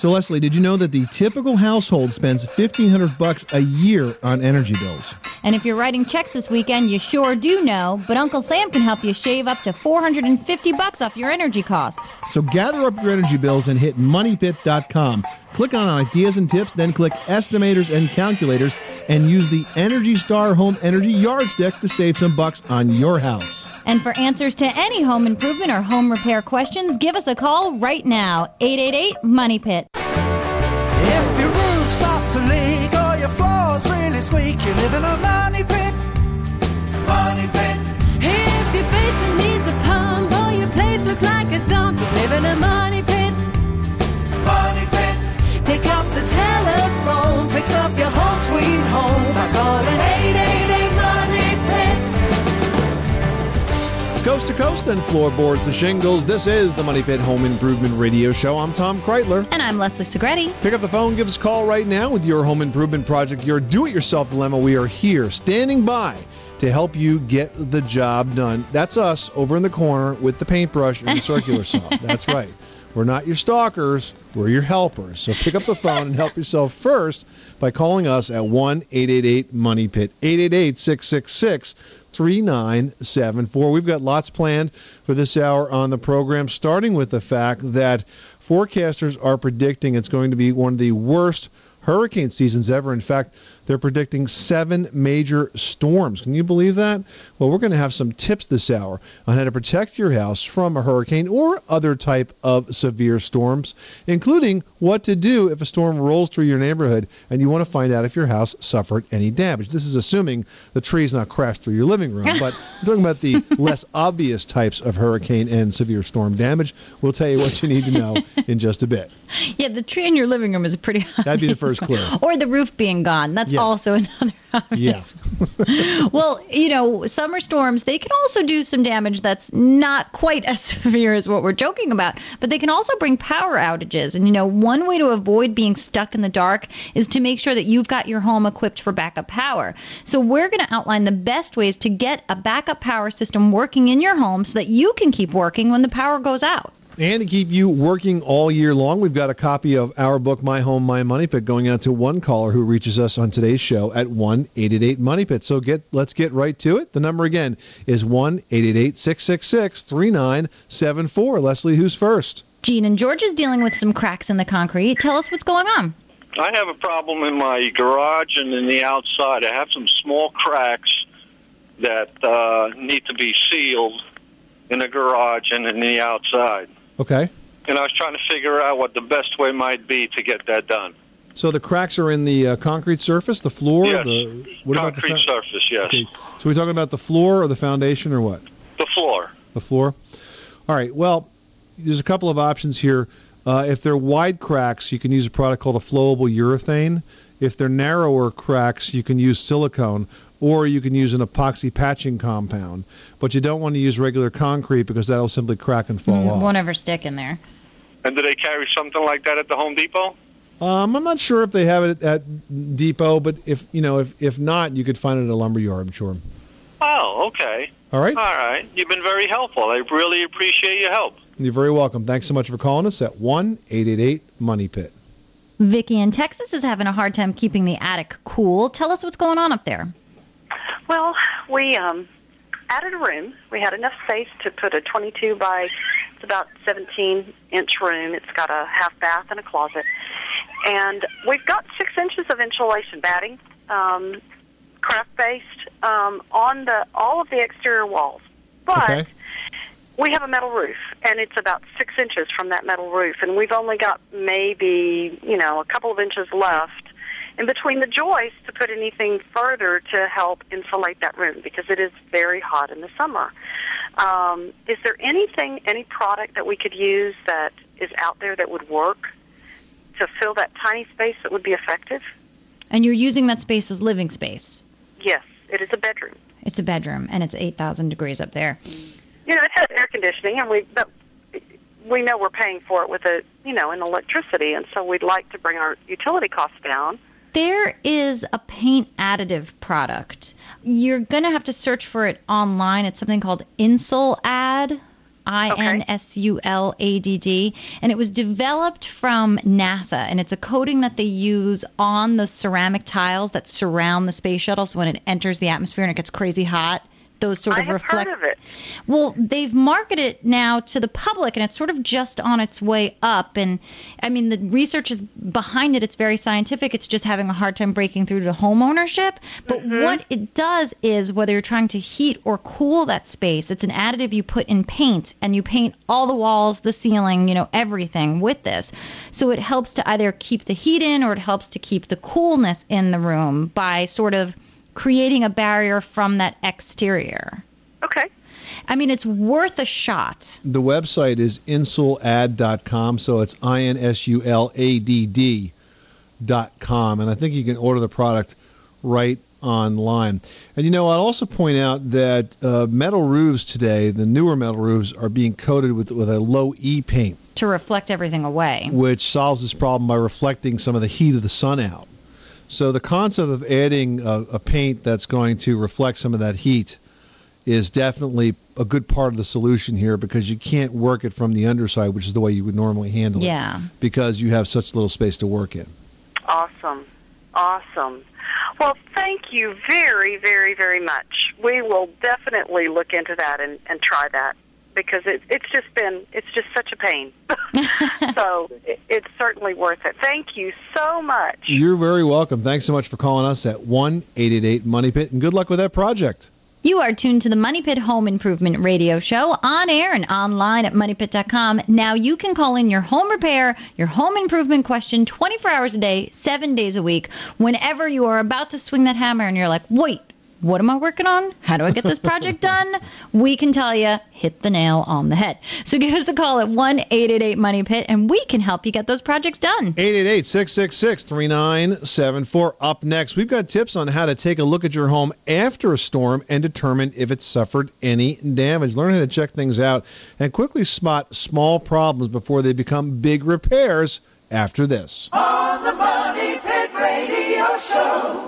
So Leslie, did you know that the typical household spends 1500 bucks a year on energy bills? And if you're writing checks this weekend, you sure do know, but Uncle Sam can help you shave up to 450 bucks off your energy costs. So gather up your energy bills and hit moneypit.com. Click on ideas and tips, then click estimators and calculators and use the Energy Star Home Energy Yardstick to save some bucks on your house. And for answers to any home improvement or home repair questions, give us a call right now. 888 Money Pit. If your roof starts to leak or your floor's really squeak, you live in a money pit. Money pit. If your basement needs a pump or your place looks like a dump, you live in a money pit. Money Coast to coast and floorboards to shingles, this is the Money Pit Home Improvement Radio Show. I'm Tom Kraeutler. And I'm Leslie Segrete. Pick up the phone, give us a call right now with your home improvement project, your do it yourself dilemma. We are here, standing by to help you get the job done. That's us over in the corner with the paintbrush and the circular saw. That's right. We're not your stalkers, we're your helpers. So pick up the phone and help yourself first by calling us at 1 888 Money Pit, 888 666 3974. We've got lots planned for this hour on the program, starting with the fact that forecasters are predicting it's going to be one of the worst hurricane seasons ever. In fact, they're predicting seven major storms. Can you believe that? Well, we're going to have some tips this hour on how to protect your house from a hurricane or other type of severe storms, including what to do if a storm rolls through your neighborhood and you want to find out if your house suffered any damage. This is assuming the tree's not crashed through your living room, but I'm talking about the less obvious types of hurricane and severe storm damage. We'll tell you what you need to know in just a bit. Yeah, the tree in your living room is pretty That'd be the first clue. Or the roof being gone. That's Yeah. also another Yeah. well, you know, summer storms, they can also do some damage that's not quite as severe as what we're joking about, but they can also bring power outages. And, you know, one way to avoid being stuck in the dark is to make sure that you've got your home equipped for backup power. So, we're going to outline the best ways to get a backup power system working in your home so that you can keep working when the power goes out. And to keep you working all year long, we've got a copy of our book, My Home, My Money Pit, going out to one caller who reaches us on today's show at 1 888 Money Pit. So get let's get right to it. The number again is 1 888 666 3974. Leslie, who's first? Gene and George is dealing with some cracks in the concrete. Tell us what's going on. I have a problem in my garage and in the outside. I have some small cracks that uh, need to be sealed in the garage and in the outside. Okay. And I was trying to figure out what the best way might be to get that done. So the cracks are in the uh, concrete surface, the floor? yes. The, what about the Concrete surface, yes. Okay. So we're talking about the floor or the foundation or what? The floor. The floor? All right. Well, there's a couple of options here. Uh, if they're wide cracks, you can use a product called a flowable urethane. If they're narrower cracks, you can use silicone or you can use an epoxy patching compound. But you don't want to use regular concrete because that'll simply crack and fall off. Won't ever stick in there. And do they carry something like that at the Home Depot? Um, I'm not sure if they have it at Depot, but if you know, if if not, you could find it at a lumber yard. I'm sure. Oh, okay. All right. All right. You've been very helpful. I really appreciate your help. You're very welcome. Thanks so much for calling us at one eight eight eight Money Pit. Vicky in Texas is having a hard time keeping the attic cool. Tell us what's going on up there. Well, we um, added a room. We had enough space to put a 22 by it's about 17 inch room. It's got a half bath and a closet, and we've got six inches of insulation batting, um, craft based um, on the all of the exterior walls. But Okay. we have a metal roof, and it's about six inches from that metal roof, and we've only got maybe you know a couple of inches left in between the joists to put anything further to help insulate that room because it is very hot in the summer. Um, is there anything, any product that we could use that is out there that would work to fill that tiny space that would be effective? And you're using that space as living space. Yes, it is a bedroom. It's a bedroom, and it's 8,000 degrees up there. You know, it has air conditioning, and we but we know we're paying for it with a you know in electricity, and so we'd like to bring our utility costs down. There is a paint additive product. You're going to have to search for it online. It's something called Insuladd. I N S U L A D D, and it was developed from NASA. And it's a coating that they use on the ceramic tiles that surround the space shuttle. So when it enters the atmosphere and it gets crazy hot, those sort of reflect. of. Well, they've marketed it now to the public, and it's sort of just on its way up. And I mean, the research is behind it. It's very scientific. It's just having a hard time breaking through to home ownership. But what it does is, whether you're trying to heat or cool that space, it's an additive you put in paint, and you paint all the walls, the ceiling, you know, everything with this. So it helps to either keep the heat in, or it helps to keep the coolness in the room by sort of creating a barrier from that exterior. Okay. I mean, it's worth a shot. The website is insuladd.com, so it's I N S U L A D D dot com, and I think you can order the product right online. And you know, I'll also point out that uh, metal roofs today, the newer metal roofs, are being coated with with a low E paint, To reflect everything away. which solves this problem by reflecting some of the heat of the sun out. So the concept of adding a, a paint that's going to reflect some of that heat is definitely a good part of the solution here because you can't work it from the underside, which is the way you would normally handle Yeah. it, because you have such little space to work in. Awesome. Awesome. Well, thank you very, very, very much. We will definitely look into that and, and try that because it, it's just been, it's just such a pain. so it, it's certainly worth it. Thank you so much. You're very welcome. Thanks so much for calling us at 1 888 Money Pit, and good luck with that project. You are tuned to the Money Pit Home Improvement Radio Show on air and online at moneypit.com. Now you can call in your home repair, your home improvement question 24 hours a day, seven days a week, whenever you are about to swing that hammer and you're like, wait, what am I working on? How do I get this project done? We can tell you, hit the nail on the head. So give us a call at 1 888 Money Pit and we can help you get those projects done. 888 666 3974. Up next, we've got tips on how to take a look at your home after a storm and determine if it suffered any damage. Learn how to check things out and quickly spot small problems before they become big repairs after this. On the Money Pit Radio Show.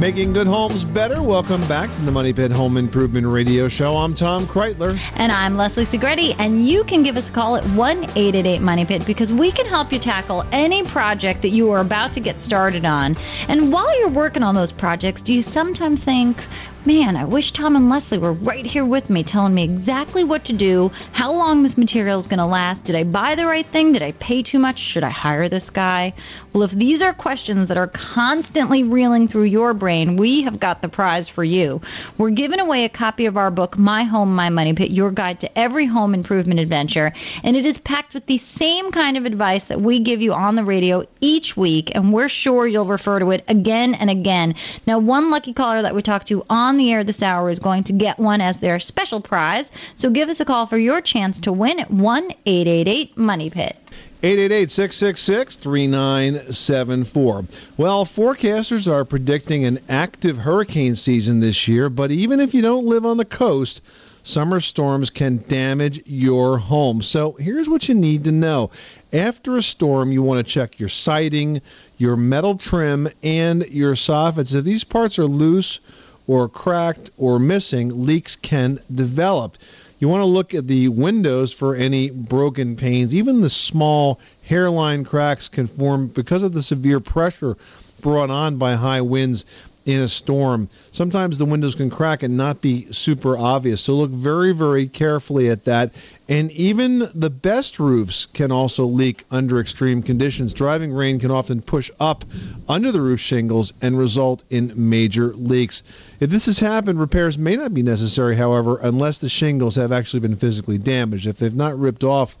Making good homes better. Welcome back to the Money Pit Home Improvement Radio Show. I'm Tom Kraeutler. And I'm Leslie Segrete, and you can give us a call at 1 888 Money Pit because we can help you tackle any project that you are about to get started on. And while you're working on those projects, do you sometimes think, man, I wish Tom and Leslie were right here with me telling me exactly what to do, how long this material is going to last, did I buy the right thing, did I pay too much, should I hire this guy? Well, if these are questions that are constantly reeling through your brain, we have got the prize for you. We're giving away a copy of our book, My Home, My Money Pit, your guide to every home improvement adventure. And it is packed with the same kind of advice that we give you on the radio each week. And we're sure you'll refer to it again and again. Now, one lucky caller that we talked to on the air this hour is going to get one as their special prize. So give us a call for your chance to win at 1 888 Money Pit. 888-666-3974. Well, forecasters are predicting an active hurricane season this year, but even if you don't live on the coast, summer storms can damage your home. So here's what you need to know. After a storm, you want to check your siding, your metal trim, and your soffits. If these parts are loose or cracked or missing, leaks can develop. You want to look at the windows for any broken panes. Even the small hairline cracks can form because of the severe pressure brought on by high winds in a storm. Sometimes the windows can crack and not be super obvious. So look very, very carefully at that. And even the best roofs can also leak under extreme conditions. Driving rain can often push up under the roof shingles and result in major leaks. If this has happened, repairs may not be necessary, however, unless the shingles have actually been physically damaged. If they've not ripped off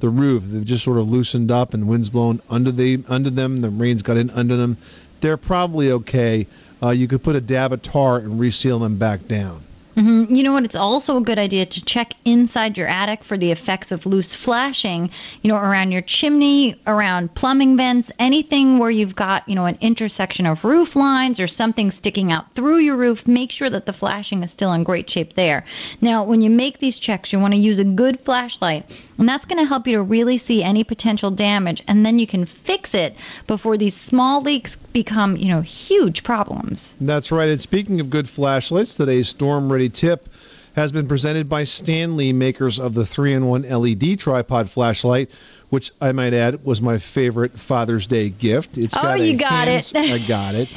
the roof, they've just sort of loosened up and wind's blown under the under them, the rain's got in under them, they're probably okay. Uh, you could put a dab of tar and reseal them back down. Mm-hmm. You know what? It's also a good idea to check inside your attic for the effects of loose flashing, you know, around your chimney, around plumbing vents, anything where you've got, you know, an intersection of roof lines or something sticking out through your roof. Make sure that the flashing is still in great shape there. Now, when you make these checks, you want to use a good flashlight, and that's going to help you to really see any potential damage, and then you can fix it before these small leaks become, you know, huge problems. That's right. And speaking of good flashlights, today's storm ready tip has been presented by Stanley, makers of the 3 in 1 LED tripod flashlight, which I might add was my favorite Father's Day gift. It's Oh, got a you got hands- it. I got it.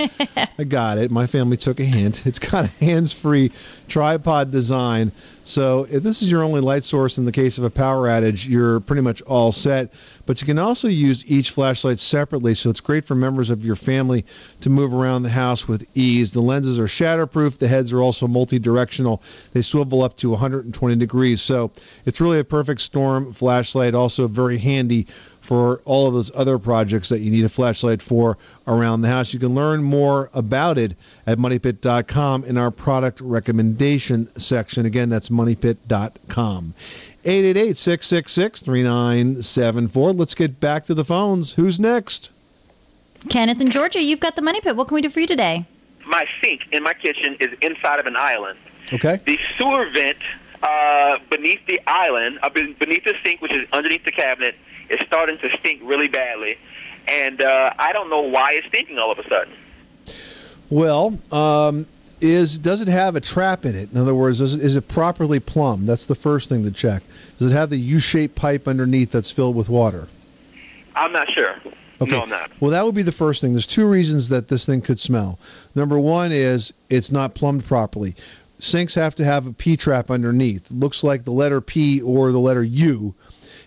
I got it. My family took a hint. It's got a hands free tripod design. So if this is your only light source in the case of a power outage, you're pretty much all set. But you can also use each flashlight separately, so it's great for members of your family to move around the house with ease. The lenses are shatterproof. The heads are also multi-directional. They swivel up to 120 degrees, so it's really a perfect storm flashlight. Also very handy for all of those other projects that you need a flashlight for around the house. You can learn more about it at moneypit.com in our product recommendation section. Again, that's moneypit.com. 888-666-3974. Let's get back to the phones. Who's next? Kenneth in Georgia, you've got the money pit. What can we do for you today? my sink in my kitchen is inside of an island. Okay. The sewer vent uh, beneath the island, uh, beneath the sink, which is underneath the cabinet, is starting to stink really badly. And uh, I don't know why it's stinking all of a sudden. Well, um, is does it have a trap in it? In other words, is it, is it properly plumbed? That's the first thing to check. Does it have the U-shaped pipe underneath that's filled with water? I'm not sure. Okay. No, I'm not. Well, that would be the first thing. There's two reasons that this thing could smell. Number one is it's not plumbed properly. Sinks have to have a P trap underneath. Looks like the letter P or the letter U.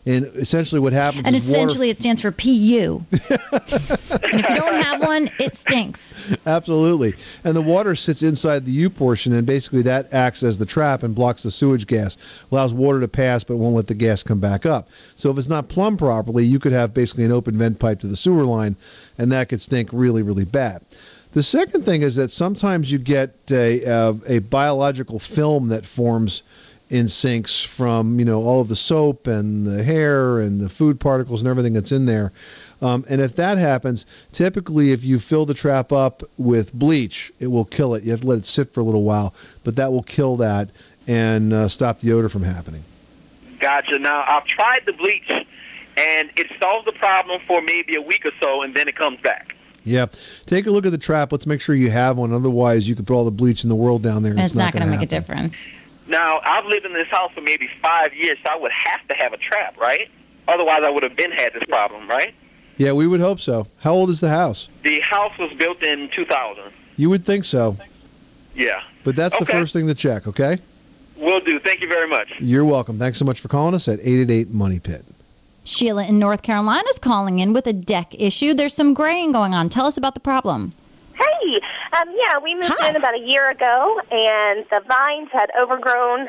And essentially, what happens And is water- essentially, it stands for PU. and if you don't have one, it stinks. Absolutely. And the water sits inside the U portion, and basically that acts as the trap and blocks the sewage gas, allows water to pass, but won't let the gas come back up. So if it's not plumbed properly, you could have basically an open vent pipe to the sewer line, and that could stink really, really bad. The second thing is that sometimes you get a, uh, a biological film that forms in sinks from you know all of the soap and the hair and the food particles and everything that's in there. Um, and if that happens, typically if you fill the trap up with bleach, it will kill it. You have to let it sit for a little while, but that will kill that and uh, stop the odor from happening. Gotcha. Now, I've tried the bleach, and it solves the problem for maybe a week or so, and then it comes back. Yeah, take a look at the trap. Let's make sure you have one. Otherwise, you could put all the bleach in the world down there. And And it's not going going to to make a difference. Now, I've lived in this house for maybe five years, so I would have to have a trap, right? Otherwise, I would have been had this problem, right? Yeah, we would hope so. How old is the house? The house was built in 2000. You would think so, Yeah. but that's the first thing to check. Okay. Will do. Thank you very much. You're welcome. Thanks so much for calling us at 888 Money Pit. Sheila in North Carolina is calling in with a deck issue. There's some graying going on. Tell us about the problem. Hey, um, yeah, we moved Hi. in about a year ago, and the vines had overgrown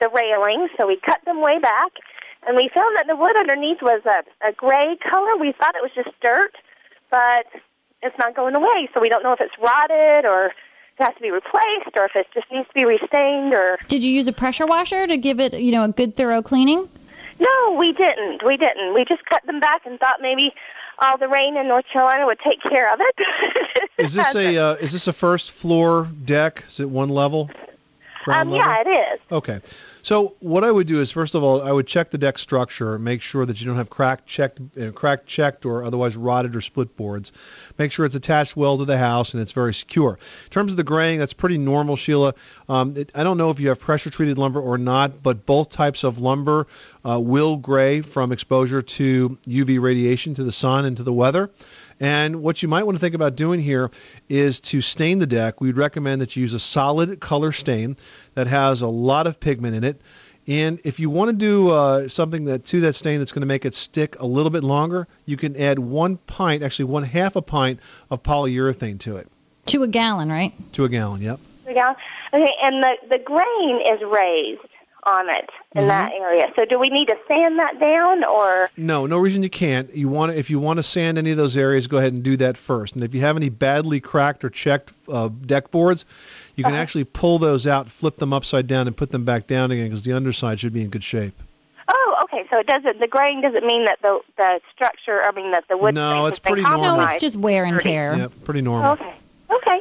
the railings, so we cut them way back, and we found that the wood underneath was a, a gray color. We thought it was just dirt, but it's not going away, so we don't know if it's rotted or it has to be replaced or if it just needs to be restained or Did you use a pressure washer to give it, you know, a good thorough cleaning? No we didn't we didn't we just cut them back and thought maybe all the rain in north carolina would take care of it Is this a uh, is this a first floor deck? Is it one level? Um level? yeah it is Okay. So what I would do is first of all, I would check the deck structure, make sure that you don't have cracked checked, uh, cracked checked, or otherwise rotted or split boards. Make sure it's attached well to the house and it's very secure. In terms of the graying, that's pretty normal, Sheila. Um, it, I don't know if you have pressure treated lumber or not, but both types of lumber uh, will gray from exposure to UV radiation to the sun and to the weather. And what you might want to think about doing here is to stain the deck. We'd recommend that you use a solid color stain that has a lot of pigment in it. And if you want to do uh, something that to that stain that's going to make it stick a little bit longer, you can add one pint, actually one half a pint of polyurethane to it, To a gallon, right? to a gallon. Yep. To a gallon. Okay, and the the grain is raised on it in Mm-hmm. that area. So do we need to sand that down or? No, no reason you can't. You want to, if you want to sand any of those areas, go ahead and do that first. And if you have any badly cracked or checked uh, deck boards, you can actually pull those out, flip them upside down, and put them back down again because the underside should be in good shape. Oh, okay. So it doesn't. The graying doesn't mean that the the structure. I mean that the wood. No, it's pretty normal. No, it's just wear and tear. Yeah, pretty normal. Okay. Okay.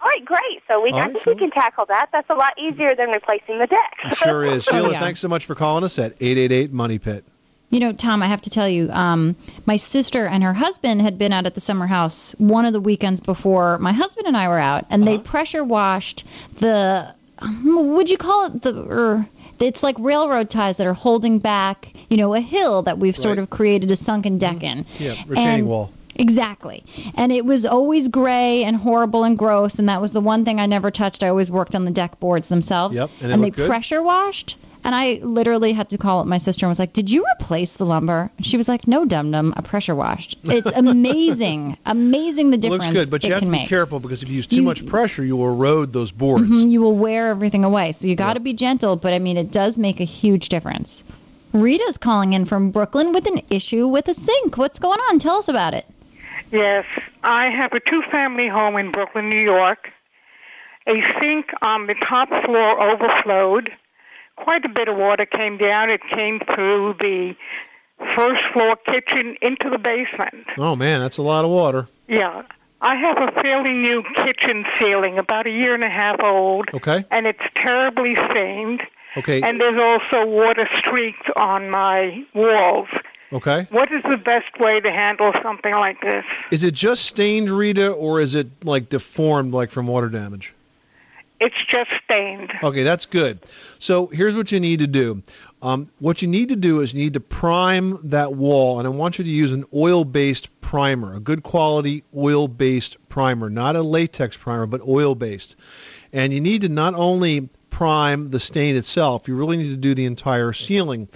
All right. Great. So we. All I right, think sure. we can tackle that. That's a lot easier than replacing the deck. Sure is. Sheila, yeah. thanks so much for calling us at 888 Money Pit. You know, Tom, I have to tell you, um, my sister and her husband had been out at the summer house one of the weekends before my husband and I were out, and they pressure washed the. um, Would you call it the? Er, it's like railroad ties that are holding back, you know, a hill that we've sort of created a sunken deck in. Yeah, retaining And- wall. Exactly. And it was always gray and horrible and gross, and that was the one thing I never touched. I always worked on the deck boards themselves. Yep, and they they good. pressure washed. And I literally had to call up my sister and was like, Did you replace the lumber? And she was like, No, dum dum, I pressure washed. It's amazing. amazing the difference Looks good, but it you have to be make. careful because if you use too You- much pressure, you will erode those boards. Mhm, You will wear everything away. So you got to be gentle, but I mean, it does make a huge difference. Rita's calling in from Brooklyn with an issue with a sink. What's going on? Tell us about it. Yes, I have a two family home in Brooklyn, New York. A sink on the top floor overflowed. Quite a bit of water came down. It came through the first floor kitchen into the basement. Oh, man, that's a lot of water. Yeah. I have a fairly new kitchen ceiling, about a year and a half old, Okay. and it's terribly stained. Okay. And there's also water streaks on my walls. Okay. What is the best way to handle something like this? Is it just stained, Rita, or is it like deformed, like from water damage? It's just stained. Okay, that's good. So here's what you need to do. Um, what you need to do is you need to prime that wall, and I want you to use an oil-based primer, a good quality oil-based primer, not a latex primer, but oil-based. And you need to not only prime the stain itself, you really need to do the entire ceiling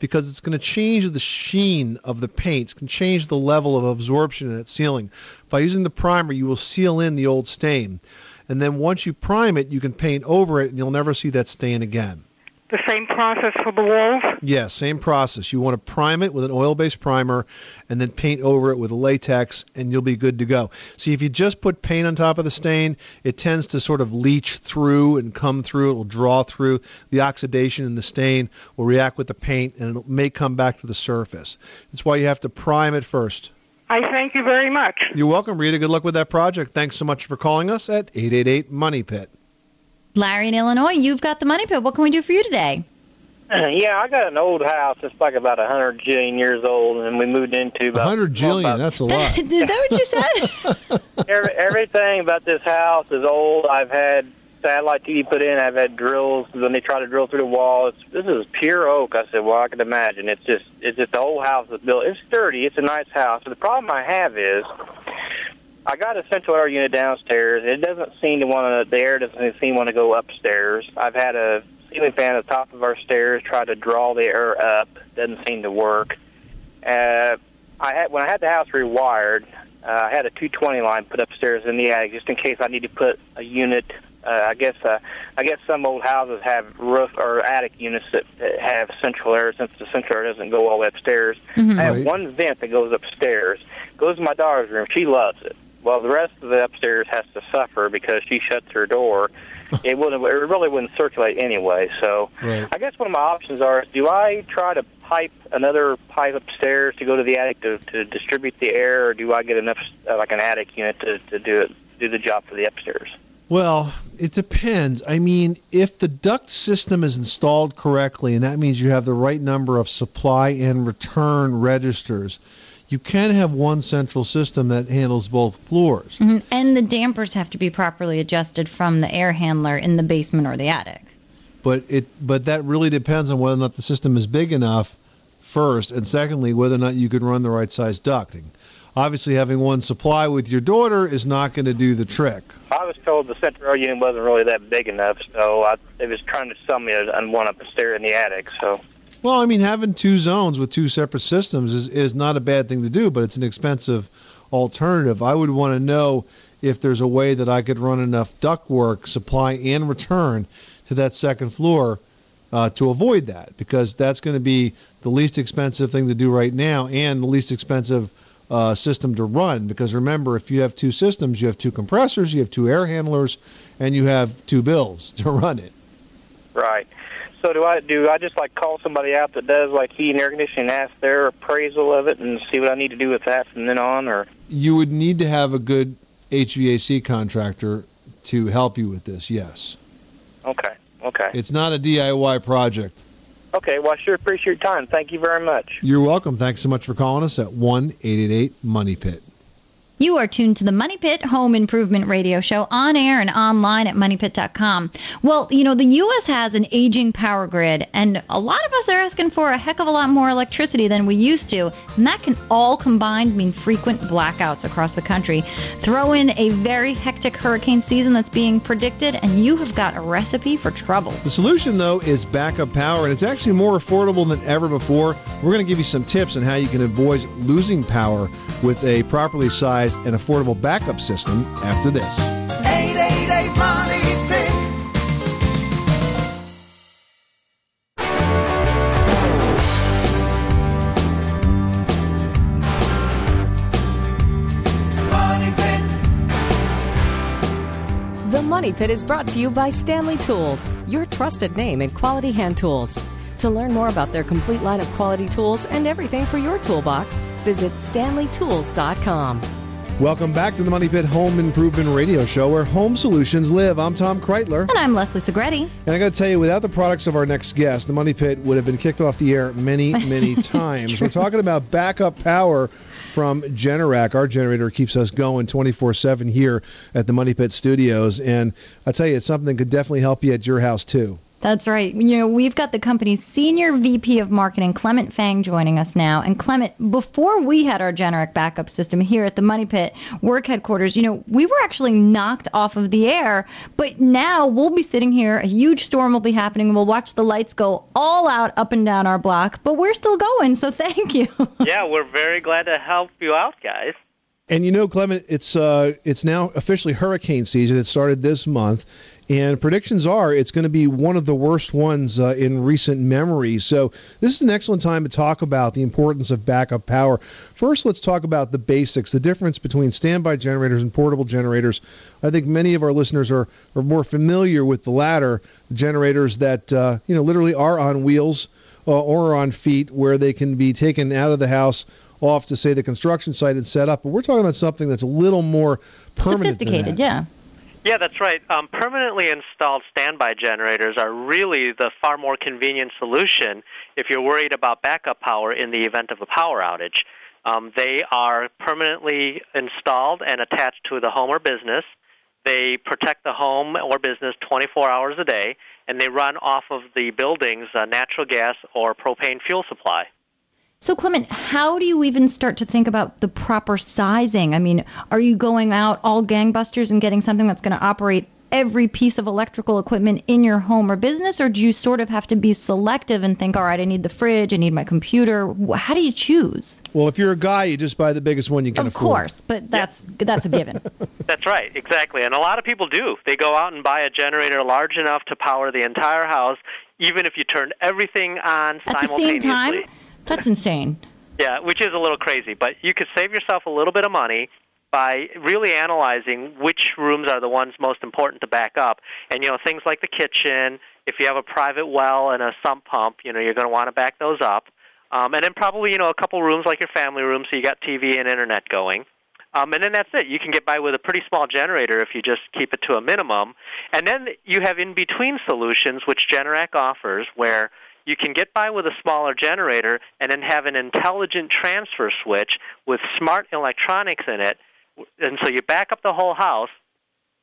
because it's going to change the sheen of the paint. It's going to change the level of absorption in that ceiling. By using the primer, you will seal in the old stain. And then once you prime it, you can paint over it and you'll never see that stain again. The same process for the walls? Yes, same process. You want to prime it with an oil based primer and then paint over it with latex and you'll be good to go. See, if you just put paint on top of the stain, it tends to sort of leach through and come through. It will draw through. The oxidation in the stain will react with the paint and it may come back to the surface. That's why you have to prime it first. I thank you very much. You're welcome, Rita. Good luck with that project. Thanks so much for calling us at 888 Money Pit. Larry in Illinois, you've got the money pit. What can we do for you today? Yeah, I got an old house. It's like about a hundred jillion years old, and we moved into about 100 jillion, that's a lot. Is that what you said? Every, everything about this house is old. I've had satellite TV put in. I've had drills when they try to drill through the wall. It's, this is pure oak. I said, well, I can imagine. It's just, it's just the whole house is built. It's sturdy. It's a nice house. But the problem I have is, I got a central air unit downstairs. It doesn't seem to want to. The air doesn't seem to want to go upstairs. I've had a ceiling fan at the top of our stairs try to draw the air up. Doesn't seem to work. Uh, I had when I had the house rewired. Uh, I had a 220 line put upstairs in the attic just in case I need to put a unit. Uh, I guess uh, I guess some old houses have roof or attic units that, that have central air since the central air doesn't go all the way upstairs. Mhm. I have Right. one vent that goes upstairs. Goes to my daughter's room. She loves it. Well, the rest of the upstairs has to suffer because she shuts her door. it wouldn't. It really wouldn't circulate anyway. So Right. I guess one of my options are: do I try to pipe another pipe upstairs to go to the attic to, to distribute the air, or do I get enough uh, like an attic unit to, to do it do the job for the upstairs? Well, it depends. I mean, if the duct system is installed correctly, and that means you have the right number of supply and return registers, you can have one central system that handles both floors. Mhm. And the dampers have to be properly adjusted from the air handler in the basement or the attic. But it but that really depends on whether or not the system is big enough first, and secondly, whether or not you can run the right size ducting. Obviously, having one supply with your daughter is not going to do the trick. I was told the central air unit wasn't really that big enough, so I, they was trying to sell me a, on one upstairs in the attic. So Well, I mean, having two zones with two separate systems is, is not a bad thing to do, but it's an expensive alternative. I would want to know if there's a way that I could run enough ductwork, supply and return to that second floor uh, to avoid that because that's going to be the least expensive thing to do right now and the least expensive uh, system to run. Because remember, if you have two systems, you have two compressors, you have two air handlers, and you have two bills to run it. Right. So do I do I just like call somebody out that does like heat and air conditioning and ask their appraisal of it and see what I need to do with that from then on or You would need to have a good HVAC contractor to help you with this. Yes, Okay. Okay. it's not a DIY project. Okay, well I sure appreciate your time. Thank you very much. You're welcome. Thanks so much for calling us at one eight eight eight Money Pit. You are tuned to the Money Pit Home Improvement Radio Show on air and online at moneypit.com. Well, you know, the U.S. has an aging power grid, and a lot of us are asking for a heck of a lot more electricity than we used to. And that can all combined mean frequent blackouts across the country. Throw in a very hectic hurricane season that's being predicted, and you have got a recipe for trouble. The solution, though, is backup power, and it's actually more affordable than ever before. We're going to give you some tips on how you can avoid losing power with a properly sized and affordable backup system after this. 888 Money Pit. The Money Pit is brought to you by Stanley Tools, your trusted name in quality hand tools. To learn more about their complete line of quality tools and everything for your toolbox, visit stanleytools.com. Welcome back to the Money Pit Home Improvement Radio Show, where home solutions live. I'm Tom Kraeutler. And I'm Leslie Segrete. And I got to tell you, without the products of our next guest, the Money Pit would have been kicked off the air many, many times. We're talking about backup power from Generac. Our generator keeps us going 24 7 here at the Money Pit Studios. And I tell you, it's something that could definitely help you at your house, too. That's right. You know, we've got the company's senior VP of marketing, Clement Feng, joining us now. And Clement, before we had our Generac backup system here at the Money Pit work headquarters, you know, we were actually knocked off of the air. But now we'll be sitting here, a huge storm will be happening, we'll watch the lights go all out up and down our block. But we're still going, so thank you. yeah, we're very glad to help you out, guys. And you know, Clement, it's uh, it's now officially hurricane season. It started this month, and predictions are it's going to be one of the worst ones uh, in recent memory. So this is an excellent time to talk about the importance of backup power. First, let's talk about the basics, the difference between standby generators and portable generators. I think many of our listeners are are more familiar with the latter, the generators that uh, you know literally are on wheels uh, or on feet, where they can be taken out of the house off to say the construction site and set up. But we're talking about something that's a little more permanent. Sophisticated, yeah. Yeah, that's right. Um, permanently installed standby generators are really the far more convenient solution if you're worried about backup power in the event of a power outage. Um, they are permanently installed and attached to the home or business. They protect the home or business 24 hours a day, and they run off of the building's uh, natural gas or propane fuel supply. So, Clement, how do you even start to think about the proper sizing? I mean, are you going out all gangbusters and getting something that's going to operate every piece of electrical equipment in your home or business, or do you sort of have to be selective and think, all right, I need the fridge, I need my computer? How do you choose? Well, if you're a guy, you just buy the biggest one you can Of afford. Of course, but that's that's a given. That's right, exactly. And a lot of people do. They go out and buy a generator large enough to power the entire house, even if you turn everything on At the simultaneously. same time, that's insane. Yeah, which is a little crazy, but you could save yourself a little bit of money by really analyzing which rooms are the ones most important to back up. And you know, things like the kitchen, if you have a private well and a sump pump, you know, you're going to want to back those up. Um, and then probably, you know, a couple rooms like your family room so you got TV and internet going. Um, and then that's it. You can get by with a pretty small generator if you just keep it to a minimum. And then you have in between solutions, which Generac offers, where you can get by with a smaller generator and then have an intelligent transfer switch with smart electronics in it. And so you back up the whole house,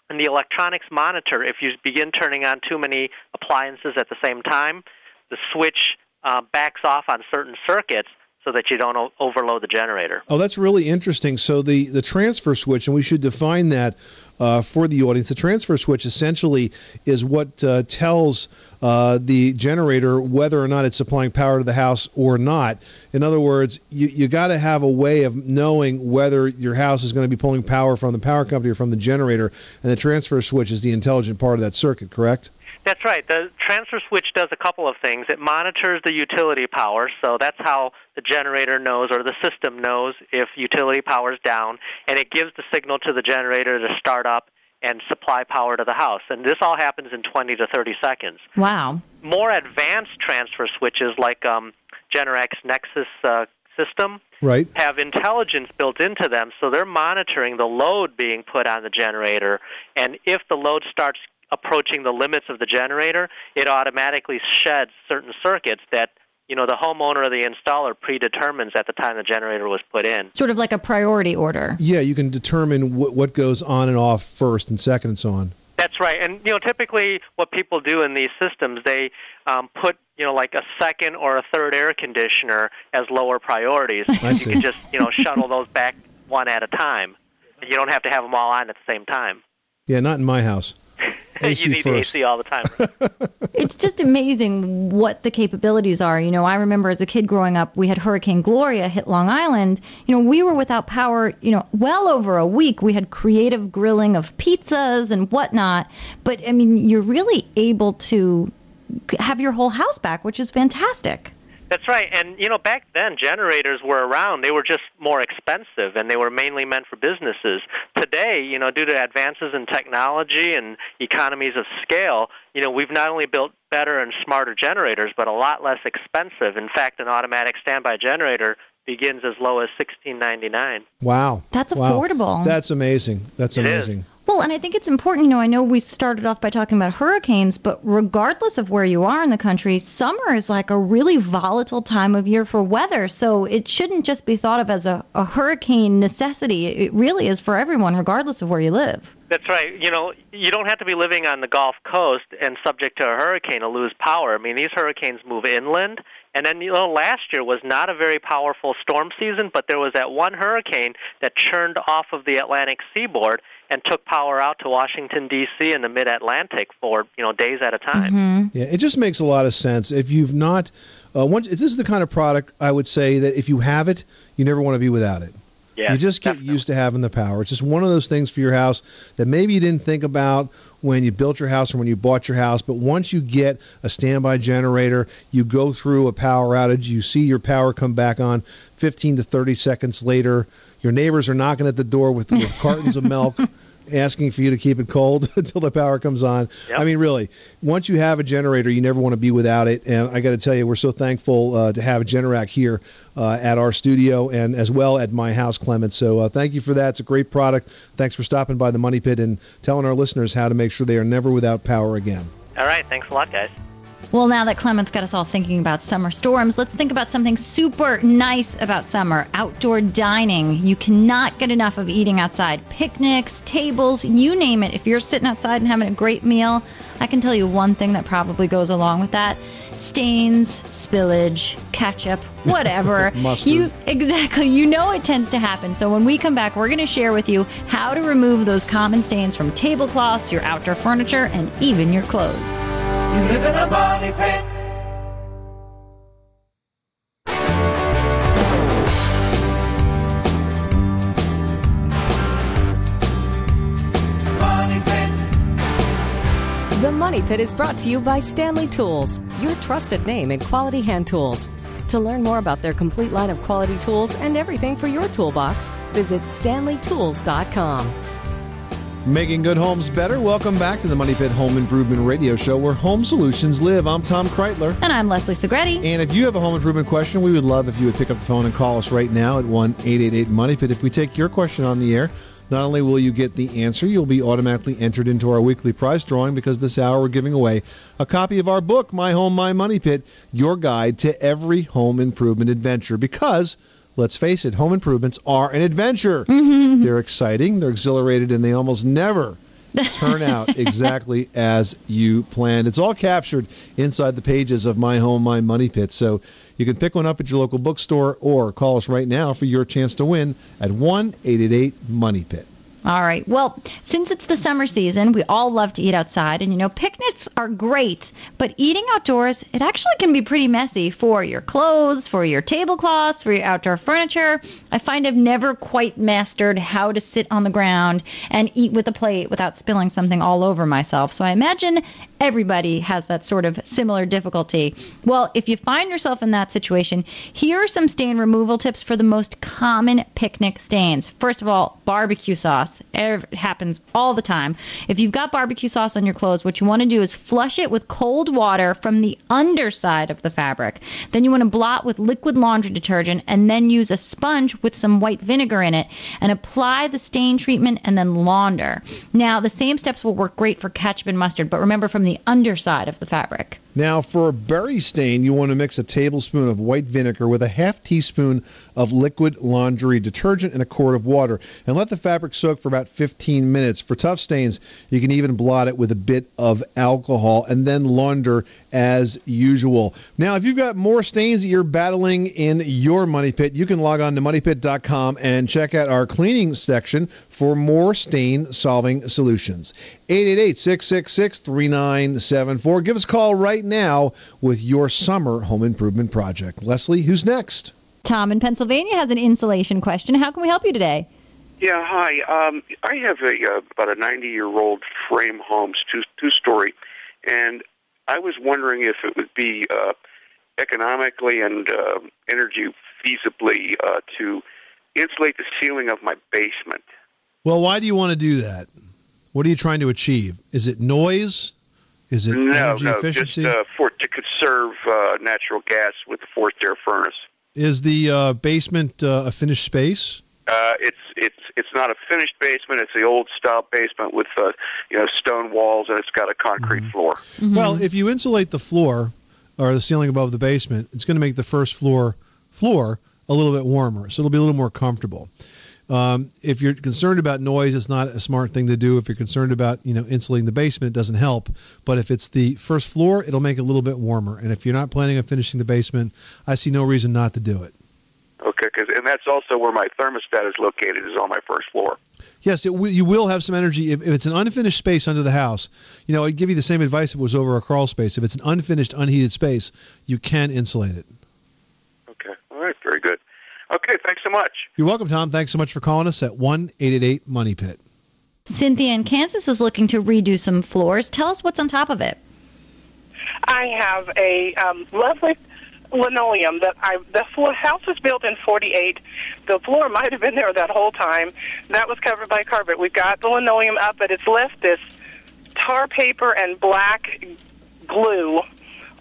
and the electronics monitor if you begin turning on too many appliances at the same time. The switch uh, backs off on certain circuits so that you don't o- overload the generator. Oh, that's really interesting. So the the transfer switch, and we should define that. uh, for the audience. The transfer switch essentially is what uh, tells uh, the generator whether or not it's supplying power to the house or not. In other words, you, you got to have a way of knowing whether your house is going to be pulling power from the power company or from the generator, and the transfer switch is the intelligent part of that circuit, correct? That's right. The transfer switch does a couple of things. It monitors the utility power, so that's how the generator knows or the system knows if utility power is down, and it gives the signal to the generator to start up and supply power to the house. And this all happens in 20 to 30 seconds. Wow. More advanced transfer switches like um, Generac Nexus uh, system Right. have intelligence built into them, so they're monitoring the load being put on the generator. And if the load starts approaching the limits of the generator, it automatically sheds certain circuits that you know the homeowner or the installer predetermines at the time the generator was put in. Sort of like a priority order. Yeah, you can determine what, what goes on and off first and second and so on. That's right, and you know typically what people do in these systems they um, put you know like a second or a third air conditioner as lower priorities. I you see. can just you know shuttle those back one at a time. You don't have to have them all on at the same time. Yeah, not in my house. AC you need first. AC all the time. It's just amazing what the capabilities are. You know, I remember as a kid growing up, we had Hurricane Gloria hit Long Island. You know, we were without power, you know, well over a week. We had creative grilling of pizzas and whatnot. But, I mean, you're really able to have your whole house back, which is fantastic. That's right. And, you know, back then, generators were around. They were just more expensive, and they were mainly meant for businesses. Today, you know, due to advances in technology and economies of scale, you know, we've not only built better and smarter generators, but a lot less expensive. In fact, an automatic standby generator begins as low as sixteen ninety nine. Wow. That's Wow. affordable. That's amazing. That's It is. And I think it's important, you know, I know we started off by talking about hurricanes, but regardless of where you are in the country, summer is like a really volatile time of year for weather. So it shouldn't just be thought of as a, a hurricane necessity. It really is for everyone, regardless of where you live. That's right. You know, you don't have to be living on the Gulf Coast and subject to a hurricane to lose power. I mean, these hurricanes move inland. And then, you know, last year was not a very powerful storm season, but there was that one hurricane that churned off of the Atlantic seaboard and took power out to Washington, D.C. and the mid Atlantic for, you know, days at a time. Yeah, it just makes a lot of sense. If you've not, uh, once this is the kind of product I would say that if you have it, you never want to be without it. Yeah, you just get used to having the power. It's just one of those things for your house that maybe you didn't think about when you built your house or when you bought your house. But once you get a standby generator, you go through a power outage, you see your power come back on 15 to 30 seconds later. Your neighbors are knocking at the door with, with cartons of milk. Asking for you to keep it cold until the power comes on. I mean, really, once you have a generator, you never want to be without it. And I got to tell you, we're so thankful uh, to have Generac here uh, at our studio and as well at my house, Clement. So uh, thank you for that. It's a great product. Thanks for stopping by the Money Pit and telling our listeners how to make sure they are never without power again. All right. Thanks a lot, guys. Well, now that Clement's got us all thinking about summer storms, let's think about something super nice about summer outdoor dining. You cannot get enough of eating outside. Picnics, tables, you name it. If you're sitting outside and having a great meal, I can tell you one thing that probably goes along with that stains, spillage, ketchup, whatever. Mustard. You exactly. You know it tends to happen. So when we come back, we're going to share with you how to remove those common stains from tablecloths, your outdoor furniture, and even your clothes. You live in a money pit. The Money Pit is brought to you by Stanley Tools, your trusted name in quality hand tools. To learn more about their complete line of quality tools and everything for your toolbox, visit stanleytools.com. Making good homes better. Welcome back to the Money Pit Home Improvement Radio Show where home solutions live. I'm Tom Kraeutler. And I'm Leslie Segrete. And if you have a home improvement question, we would love if you would pick up the phone and call us right now at 1 888 Money Pit. If we take your question on the air, not only will you get the answer, you'll be automatically entered into our weekly prize drawing because this hour we're giving away a copy of our book, My Home, My Money Pit, your guide to every home improvement adventure. Because, let's face it, home improvements are an adventure. Mm-hmm. They're exciting, they're exhilarated, and they almost never turn out exactly as you planned. It's all captured inside the pages of My Home, My Money Pit. So you can pick one up at your local bookstore or call us right now for your chance to win at 1 888 Money Pit. All right. Well, since it's the summer season, we all love to eat outside. And, you know, picnics are great, but eating outdoors, it actually can be pretty messy for your clothes, for your tablecloths, for your outdoor furniture. I find I've never quite mastered how to sit on the ground and eat with a plate without spilling something all over myself. So I imagine everybody has that sort of similar difficulty. Well, if you find yourself in that situation, here are some stain removal tips for the most common picnic stains. First of all, barbecue sauce. It happens all the time. If you've got barbecue sauce on your clothes, what you want to do is flush it with cold water from the underside of the fabric. Then you want to blot with liquid laundry detergent and then use a sponge with some white vinegar in it and apply the stain treatment and then launder. Now, the same steps will work great for ketchup and mustard, but remember from the underside of the fabric. Now, for a berry stain, you want to mix a tablespoon of white vinegar with a half teaspoon of liquid laundry detergent and a quart of water, and let the fabric soak for about 15 minutes. For tough stains, you can even blot it with a bit of alcohol and then launder as usual. Now, if you've got more stains that you're battling in your money pit, you can log on to moneypit.com and check out our cleaning section for more stain solving solutions. 888 666 3974. Give us a call right now with your summer home improvement project. Leslie, who's next? Tom in Pennsylvania has an insulation question. How can we help you today? Yeah, hi. Um, I have a uh, about a 90 year old frame home, two two story, and I was wondering if it would be uh, economically and uh, energy feasibly uh, to insulate the ceiling of my basement. Well, why do you want to do that? What are you trying to achieve? Is it noise? Is it no, energy no, efficiency? just uh, for to conserve uh, natural gas with the forced air furnace. Is the uh, basement uh, a finished space? Uh, it's it's it's not a finished basement. It's the old style basement with uh, you know stone walls and it's got a concrete Mm-hmm. floor. Well, if you insulate the floor or the ceiling above the basement, it's going to make the first floor floor a little bit warmer, so it'll be a little more comfortable. Um, if you're concerned about noise, it's not a smart thing to do. If you're concerned about you know insulating the basement, it doesn't help. But if it's the first floor, it'll make it a little bit warmer. And if you're not planning on finishing the basement, I see no reason not to do it. Okay, 'cause- and that's also where my thermostat is located. Is on my first floor. Yes, it w- you will have some energy if, if it's an unfinished space under the house. You know, I'd give you the same advice if it was over a crawl space. If it's an unfinished, unheated space, you can insulate it. Okay, all right, very good. Okay, thanks so much. You're welcome, Tom. Thanks so much for calling us at one eight eight eight Money Pit. Cynthia in Kansas is looking to redo some floors. Tell us what's on top of it. I have a um, lovely linoleum that I the floor house was built in 48 the floor might have been there that whole time that was covered by carpet we've got the linoleum up but it's left this tar paper and black glue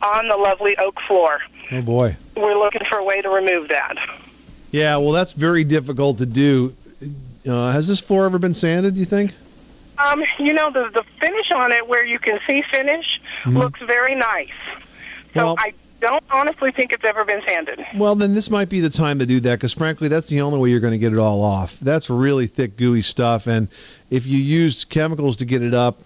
on the lovely oak floor Oh boy. we're looking for a way to remove that Yeah, well, that's very difficult to do. Uh, has this floor ever been sanded? Do you think? um you know the the finish on it where you can see finish Mhm. looks very nice so Well- I don't honestly think it's ever been sanded Well, then this might be the time to do that because, frankly, that's the only way you're going to get it all off. That's really thick, gooey stuff, and if you used chemicals to get it up,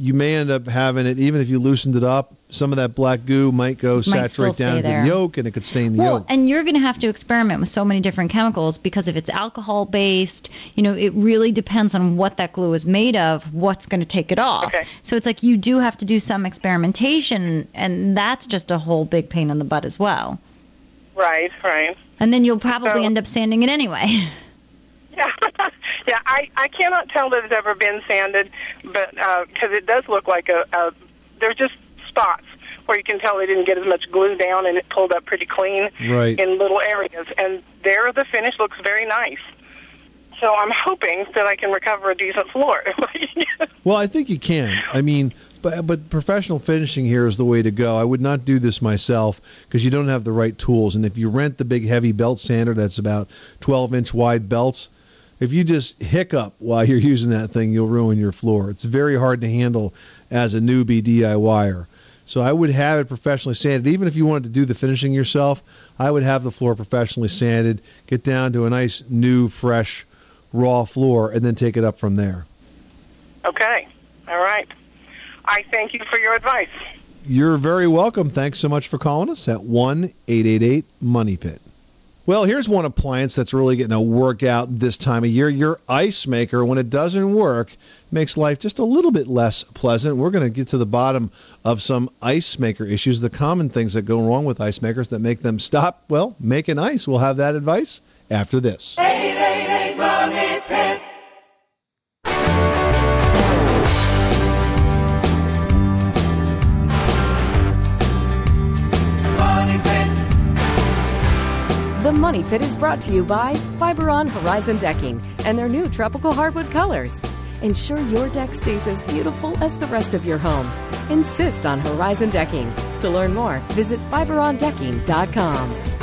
you may end up having it. Even if you loosened it up, some of that black goo might go Might saturate stay down to the yolk, and it could stain the Well, yolk. and you're going to have to experiment with so many different chemicals because if it's alcohol based, you know, it really depends on what that glue is made of, what's going to take it off. So it's like you do have to do some experimentation, and that's just a whole big pain in the butt as well. right right And then you'll probably So- end up sanding it anyway. Yeah, I, I cannot tell that it's ever been sanded, but uh, because it does look like a, a there's just spots where you can tell they didn't get as much glue down and it pulled up pretty clean Right. in little areas, and there the finish looks very nice. So I'm hoping that I can recover a decent floor. Well, I think you can. I mean, but but professional finishing here is the way to go. I would not do this myself because you don't have the right tools. And if you rent the big heavy belt sander that's about 12 inch wide belts, if you just hiccup while you're using that thing, you'll ruin your floor. It's very hard to handle as a newbie DIYer. So I would have it professionally sanded. Even if you wanted to do the finishing yourself, I would have the floor professionally sanded, get down to a nice new, fresh, raw floor, and then take it up from there. okay, all right. I thank you for your advice. You're very welcome. Thanks so much for calling us at 1 888 Money Pit. Well, here's one appliance that's really getting a workout this time of year. Your ice maker, when it doesn't work, makes life just a little bit less pleasant. We're going to get to the bottom of some ice maker issues, the common things that go wrong with ice makers that make them stop, well, making ice. We'll have that advice after this. 888 Money Pit. The Money Pit is brought to you by Fiberon Horizon Decking and their new tropical hardwood colors. Ensure your deck stays as beautiful as the rest of your home. Insist on Horizon Decking. To learn more, visit fiberondecking.com.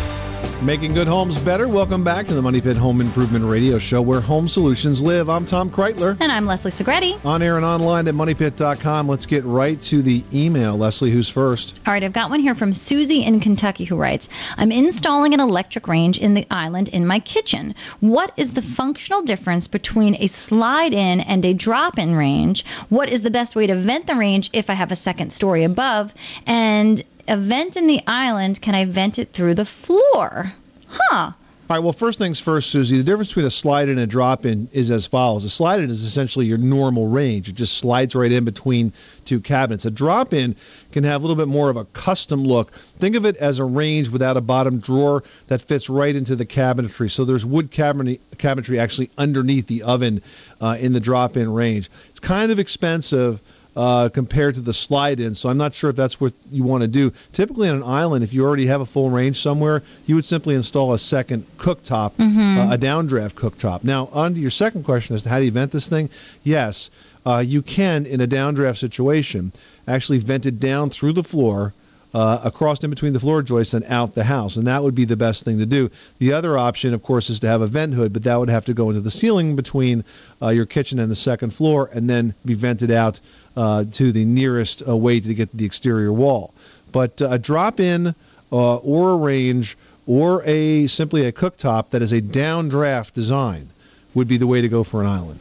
Making good homes better. Welcome back to the Money Pit Home Improvement Radio Show where home solutions live. I'm Tom Kraeutler. And I'm Leslie Segrete. On air and online at moneypit.com. Let's get right to the email. Leslie, who's first? All right, I've got one here from Susie in Kentucky who writes I'm installing an electric range in the island in my kitchen. What is the functional difference between a slide in and a drop in range? What is the best way to vent the range if I have a second story above? And a vent in the island, can I vent it through the floor? Huh. All right, well, first things first, Susie. The difference between a slide in and a drop in is as follows. A slide in is essentially your normal range, it just slides right in between two cabinets. A drop in can have a little bit more of a custom look. Think of it as a range without a bottom drawer that fits right into the cabinetry. So there's wood cabinet, cabinetry actually underneath the oven uh, in the drop in range. It's kind of expensive uh, compared to the slide in. So I'm not sure if that's what you want to do. Typically on an island, if you already have a full range somewhere, you would simply install a second cooktop, Mhm. uh, a downdraft cooktop. Now, on to your second question as to how do you vent this thing? Yes, uh, you can in a downdraft situation actually vent it down through the floor. Uh, across in between the floor joists and out the house, and that would be the best thing to do. The other option, of course, is to have a vent hood, but that would have to go into the ceiling between uh, your kitchen and the second floor, and then be vented out uh, to the nearest uh, way to get to the exterior wall. But uh, a drop in or a range or a simply a cooktop that is a downdraft design would be the way to go for an island.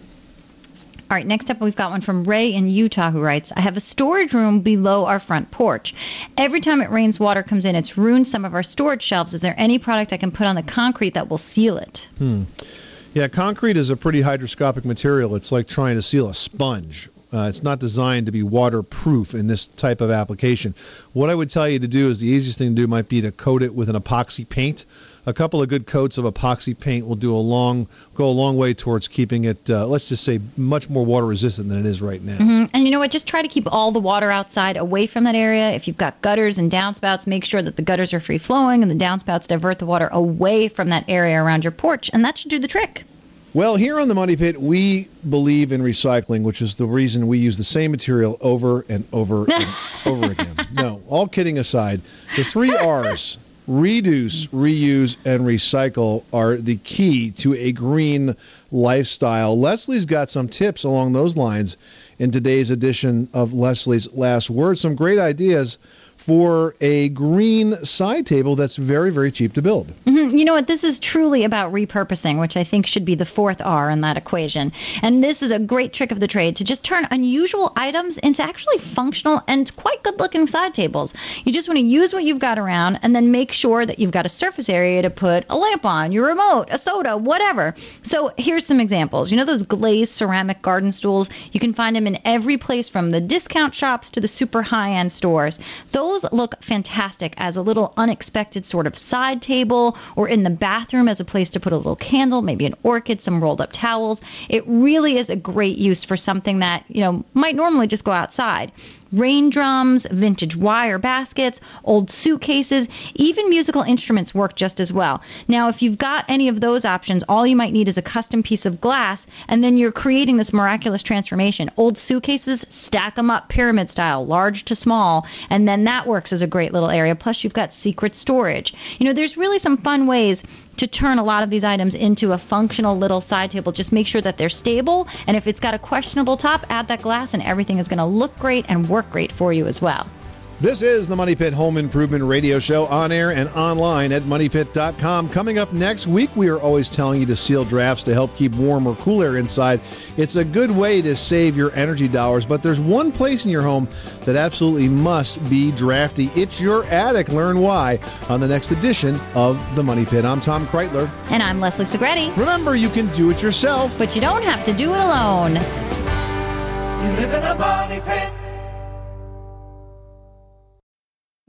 All right, next up, we've got one from Ray in Utah who writes I have a storage room below our front porch. Every time it rains, water comes in. It's ruined some of our storage shelves. Is there any product I can put on the concrete that will seal it? Hmm. Yeah, concrete is a pretty hydroscopic material. It's like trying to seal a sponge. Uh, it's not designed to be waterproof in this type of application. What I would tell you to do is the easiest thing to do might be to coat it with an epoxy paint. A couple of good coats of epoxy paint will do a long go a long way towards keeping it. Uh, let's just say much more water resistant than it is right now. hmm And you know what? Just try to keep all the water outside away from that area. If you've got gutters and downspouts, make sure that the gutters are free flowing and the downspouts divert the water away from that area around your porch, and that should do the trick. Well, here on the Money Pit, we believe in recycling, which is the reason we use the same material over and over and over again. No, all kidding aside, the three R's reduce, reuse, and recycle are the key to a green lifestyle. Leslie's got some tips along those lines in today's edition of Leslie's Last Word. Some great ideas for a green side table that's very, very cheap to build. Mhm. You know what? This is truly about repurposing, which I think should be the fourth R in that equation. And this is a great trick of the trade to just turn unusual items into actually functional and quite good looking side tables. You just want to use what you've got around and then make sure that you've got a surface area to put a lamp on, your remote, a soda, whatever. So here's some examples. You know those glazed ceramic garden stools? You can find them in every place from the discount shops to the super high end stores. Those look fantastic as a little unexpected sort of side table or in the bathroom as a place to put a little candle, maybe an orchid, some rolled up towels. It really is a great use for something that, you know, might normally just go outside. Rain drums, vintage wire baskets, old suitcases, even musical instruments work just as well. Now, if you've got any of those options, all you might need is a custom piece of glass, and then you're creating this miraculous transformation. Old suitcases, stack them up pyramid style, large to small, and then that works as a great little area. Plus, you've got secret storage. You know, there's really some fun ways to turn a lot of these items into a functional little side table. Just make sure that they're stable, and if it's got a questionable top, add that glass, and everything is going to look great and work great for you as well. This is the Money Pit Home Improvement Radio Show on air and online at moneypit.com. Coming up next week, we are always telling you to seal drafts to help keep warm or cool air inside. It's a good way to save your energy dollars, but there's one place in your home that absolutely must be drafty. It's your attic. Learn why on the next edition of the Money Pit. I'm Tom Kraeutler. And I'm Leslie Segrete. Remember, you can do it yourself, but you don't have to do it alone. You live in a money pit.